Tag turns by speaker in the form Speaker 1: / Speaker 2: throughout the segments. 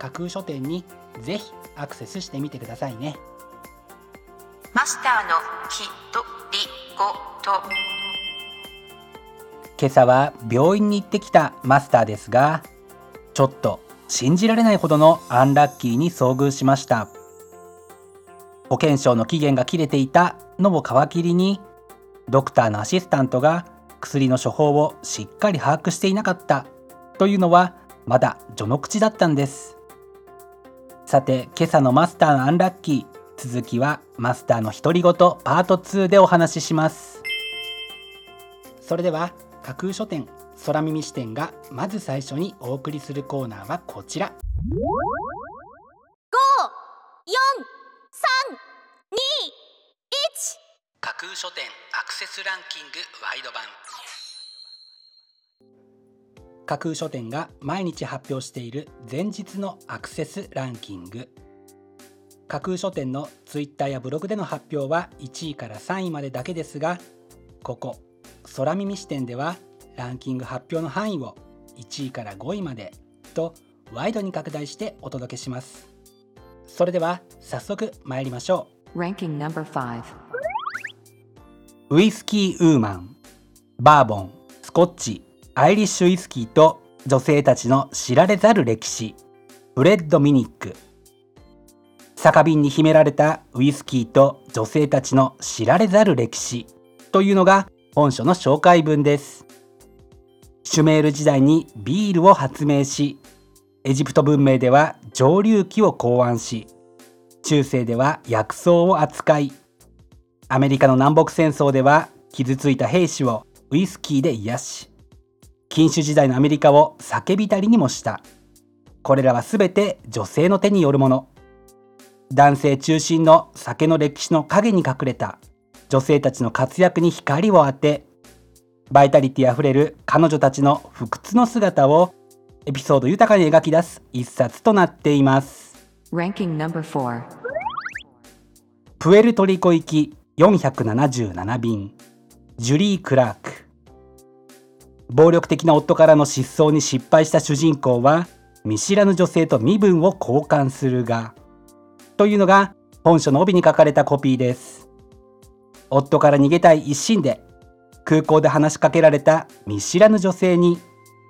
Speaker 1: 架空書店にぜひアクセスしてみてくださいね。
Speaker 2: マスターのひとりごと。
Speaker 1: 今朝は病院に行ってきたマスターですがちょっと信じられないほどのアンラッキーに遭遇しました。保険証の期限が切れていたのを皮切りにドクターのアシスタントが薬の処方をしっかり把握していなかったというのはまだ序の口だったんですさて今朝のマスターのアンラッキー続きはマスターの独り言パート2でお話しします。それでは架空書店空耳視点がまず最初にお送りするコーナーはこちら。架空書店アクセスランキングワイド版架空書店が毎日発表している前日のアクセスランキング。架空書店のツイッターやブログでの発表は1位から3位までだけですがここ空耳視点ではランキング発表の範囲を1位から5位までとワイドに拡大してお届けします。それでは早速参りましょ
Speaker 2: Ranking number 5
Speaker 1: うウイスキーウーマンバーボンスコッチアイリッシュウイスキーと女性たちの知られざる歴史。フレッド・ミニック。酒瓶に秘められたウイスキーと女性たちの知られざる歴史。というのが本書の紹介文です。シュメール時代にビールを発明しエジプト文明では蒸留機を考案し中世では薬草を扱いアメリカの南北戦争では傷ついた兵士をウイスキーで癒し禁酒時代のアメリカを酒浸りにもした。これらは全て女性の手によるもの。男性中心の酒の歴史の陰に隠れた。女性たちの活躍に光を当てバイタリティあふれる彼女たちの不屈の姿をエピソード豊かに描き出す一冊となっています。
Speaker 2: Ranking number 4
Speaker 1: プエルトリコ行き477便。ジュリー・クラーク暴力的な夫からの失踪に失敗した主人公は見知らぬ女性と身分を交換するがというのが本書の帯に書かれたコピーです。夫から逃げたい一心で空港で話しかけられた見知らぬ女性に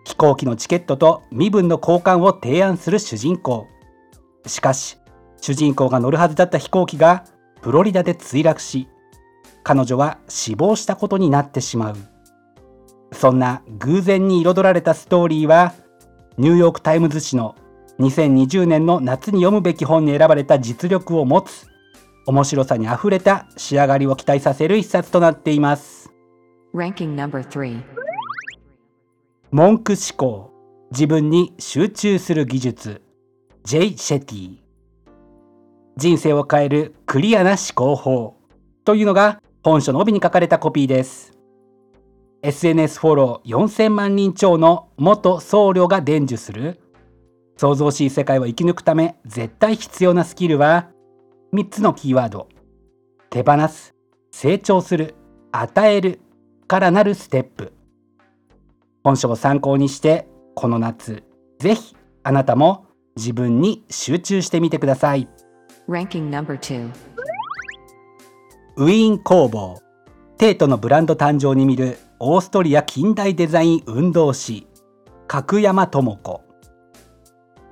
Speaker 1: 飛行機のチケットと身分の交換を提案する主人公。しかし主人公が乗るはずだった飛行機がフロリダで墜落し彼女は死亡したことになってしまう。そんな偶然に彩られたストーリーはニューヨーク・タイムズ紙の2020年の夏に読むべき本に選ばれた実力を持つ面白さにあふれた仕上がりを期待させる一冊となっています。
Speaker 2: Ranking number 3
Speaker 1: 文句思考。自分に集中する技術。J・ シェティ人生を変えるクリアな思考法。というのが本書の帯に書かれたコピーです SNS フォロー4000万人超の元僧侶が伝授する。創造しい世界を生き抜くため絶対必要なスキルは3つのキーワード。手放す成長する与えるからなるステップ。本書を参考にしてこの夏ぜひあなたも自分に集中してみてください。
Speaker 2: Ranking number 2
Speaker 1: ウィーン工房テートのブランド誕生に見るオーストリア近代デザイン運動誌角山智子。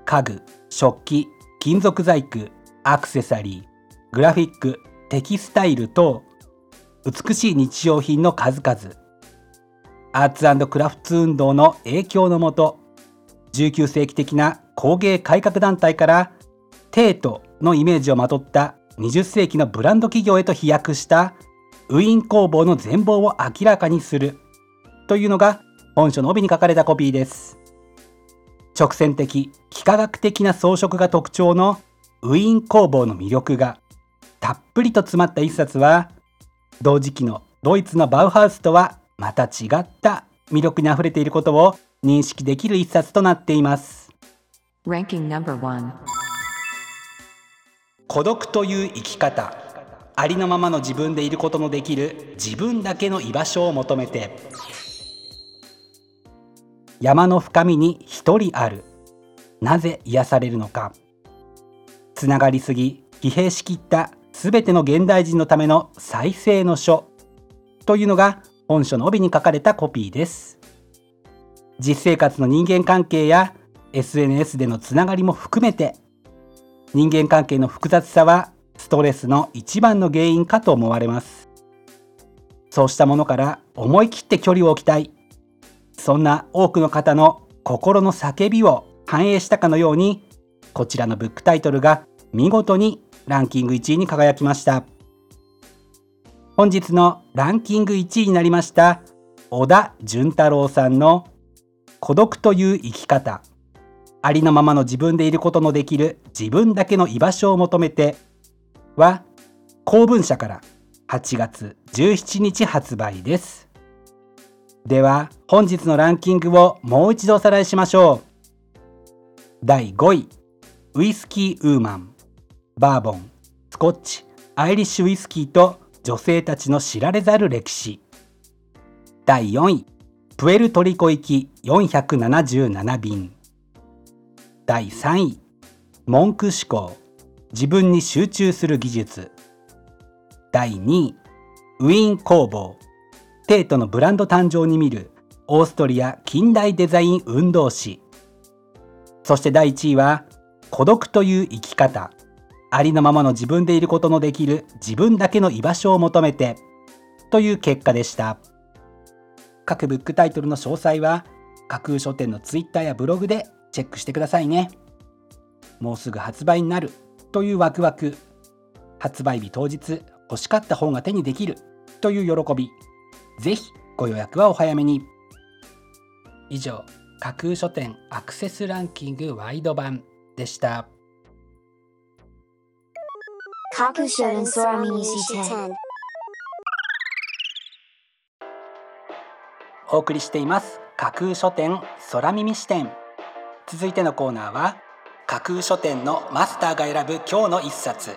Speaker 1: 家具食器金属細工アクセサリーグラフィックテキスタイルと美しい日用品の数々。アーツクラフト運動の影響のもと19世紀的な工芸改革団体からテートのイメージをまとった20世紀のブランド企業へと飛躍したウィーン工房の全貌を明らかにする。というのが本書の帯に書かれたコピーです。直線的幾何学的な装飾が特徴のウィーン工房の魅力がたっぷりと詰まった一冊は同時期のドイツのバウハウスとはまた違った魅力にあふれていることを認識できる一冊となっています。孤独という生き方ありのままの自分でいることのできる自分だけの居場所を求めて山の深みに一人ある。なぜ癒されるのか。つながりすぎ疲弊しきったすべての現代人のための再生の書。というのが本書の帯に書かれたコピーです。実生活の人間関係や SNS でのつながりも含めて人間関係の複雑さはストレスの一番の原因かと思われます。そうしたものから思い切って距離を置きたい。そんな多くの方の心の叫びを反映したかのようにこちらのブックタイトルが見事にランキング1位に輝きました。本日のランキング1位になりました小田淳太郎さんの孤独という生き方。ありのままの自分でいることのできる自分だけの居場所を求めては公文社から8月17日発売です。では本日のランキングをもう一度おさらいしましょう。第5位ウイスキーウーマン。バーボンスコッチアイリッシュウイスキーと女性たちの知られざる歴史。第4位プエルトリコ行き477便。第3位文句思考自分に集中する技術。第2位ウィーン工房。テートのブランド誕生に見る。オーストリア近代デザイン運動史。そして第1位は孤独という生き方。ありのままの自分でいることのできる。自分だけの居場所を求めて。という結果でした。各ブックタイトルの詳細は架空書店のツイッターやブログでチェックしてくださいね。もうすぐ発売になる。というワクワク。発売日当日欲しかった本が手にできる。という喜び。ぜひご予約はお早めに。以上架空書店アクセスランキングワイド版でした。各種連空耳視点お送りしています。架空書店空耳視点続いてのコーナーは架空書店のマスターが選ぶ今日の一冊。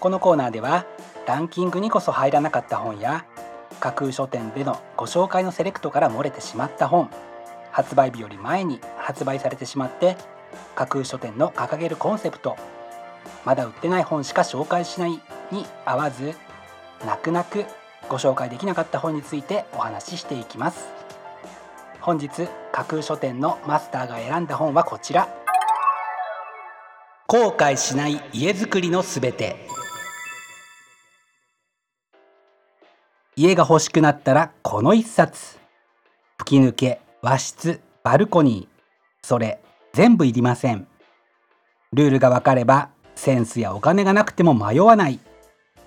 Speaker 1: このコーナーではランキングにこそ入らなかった本や架空書店でのご紹介のセレクトから漏れてしまった本発売日より前に発売されてしまって架空書店の掲げるコンセプトまだ売ってない本しか紹介しないに合わず泣く泣くご紹介できなかった本についてお話ししていきます。本日架空書店のマスターが選んだ本はこちら。後悔しない家づくりのすべて。家が欲しくなったらこの一冊。吹き抜け和室バルコニーそれ全部いりません。ルールが分かればセンスやお金がなくても迷わない。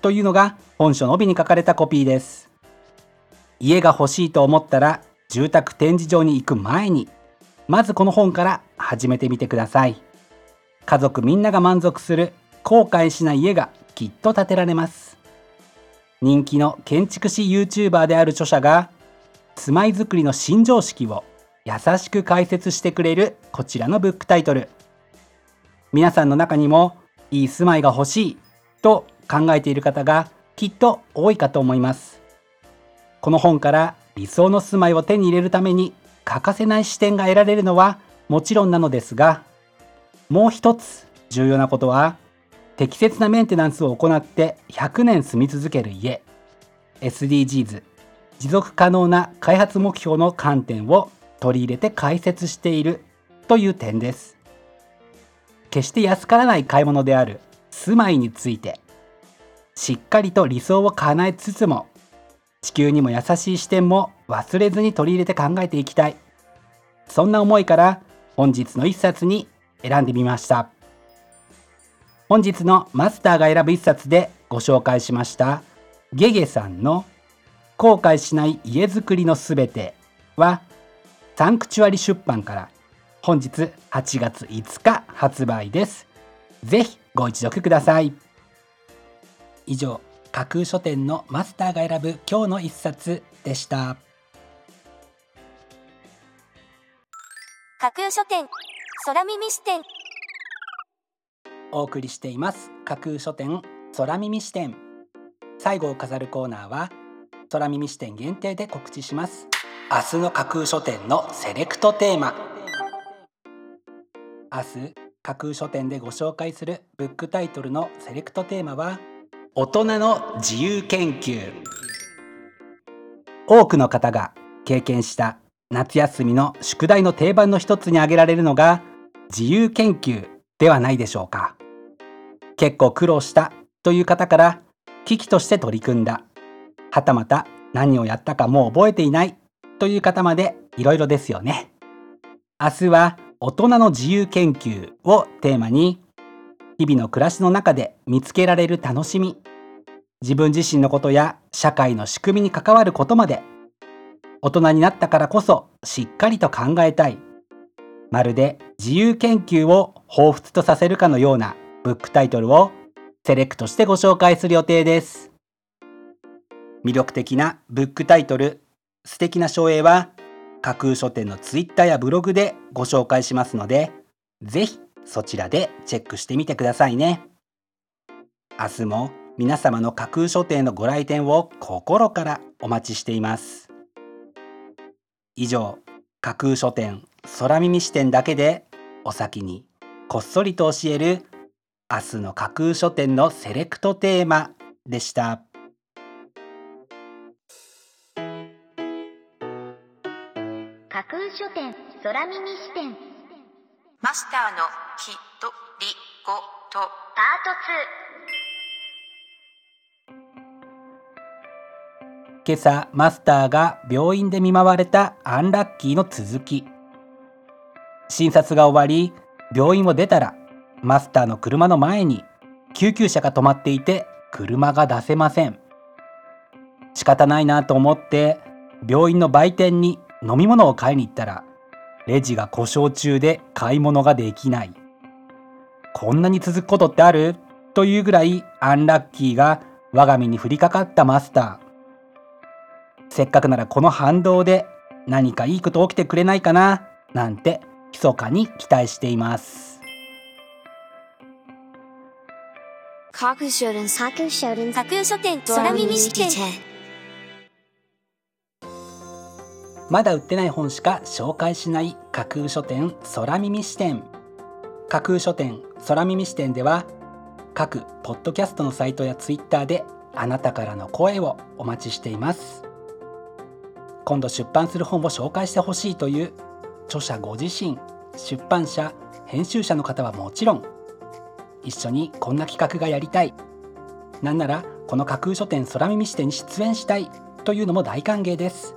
Speaker 1: というのが本書の帯に書かれたコピーです。家が欲しいと思ったら住宅展示場に行く前にまずこの本から始めてみてください。家族みんなが満足する後悔しない家がきっと建てられます。人気の建築士 YouTuber である著者が住まいづくりの新常識を優しく解説してくれるこちらのブックタイトル。皆さんの中にもいい住まいが欲しいと考えている方がきっと多いかと思います。この本から理想の住まいを手に入れるために欠かせない視点が得られるのはもちろんなのですがもう一つ重要なことは適切なメンテナンスを行って100年住み続ける家 SDGs 持続可能な開発目標の観点を取り入れて解説しているという点です。決して安からない買い物である住まいについてしっかりと理想を叶えつつも地球にも優しい視点も忘れずに取り入れて考えていきたい。そんな思いから本日の一冊に選んでみました。本日のマスターが選ぶ一冊でご紹介しましたゲゲさんの後悔しない家づくりのすべてはサンクチュアリ出版から本日8月5日発売です。ぜひご一読ください。以上架空書店のマスターが選ぶ今日の一冊でした。
Speaker 3: 架空書店空耳視点。
Speaker 1: お送りしています。架空書店空耳視点。最後を飾るコーナーは空耳視点限定で告知します。明日の架空書店のセレクトテーマ。明日架空書店でご紹介するブックタイトルのセレクトテーマは大人の自由研究。多くの方が経験した夏休みの宿題の定番の一つに挙げられるのが自由研究ではないでしょうか。結構苦労したという方から危機として取り組んだ。はたまた何をやったかもう覚えていない。という方までいろいろですよね。明日は大人の自由研究をテーマに日々の暮らしの中で見つけられる楽しみ。自分自身のことや社会の仕組みに関わることまで。大人になったからこそしっかりと考えたい。まるで自由研究を彷彿とさせるかのようなブックタイトルをセレクトしてご紹介する予定です。魅力的なブックタイトル。素敵な書影は架空書店のツイッターやブログでご紹介しますのでぜひそちらでチェックしてみてくださいね。明日も皆様の架空書店のご来店を心からお待ちしています。以上架空書店空耳視点だけでお先にこっそりと教える明日の架空書店のセレクトテーマでした。
Speaker 3: 架空書店空耳視点。
Speaker 2: マスターのきとりごと。
Speaker 3: パート2
Speaker 1: 今朝マスターが病院で見舞われたアンラッキーの続き。診察が終わり病院を出たらマスターの車の前に救急車が止まっていて車が出せません。仕方ないなと思って病院の売店に飲み物を買いに行ったらレジが故障中で買い物ができない。こんなに続くことってある？というぐらいアンラッキーが我が身に降りかかったマスター。せっかくならこの反動で何かいいこと起きてくれないかな？なんて密かに期待しています。
Speaker 3: 架空書店架空書店架空書店空耳視点
Speaker 1: まだ売ってない本しか紹介しない架空書店空耳視点。架空書店空耳視点では各ポッドキャストのサイトやツイッターであなたからの声をお待ちしています。今度出版する本を紹介してほしいという著者ご自身出版社編集者の方はもちろん一緒にこんな企画がやりたい。なんならこの架空書店空耳視点に出演したいというのも大歓迎です。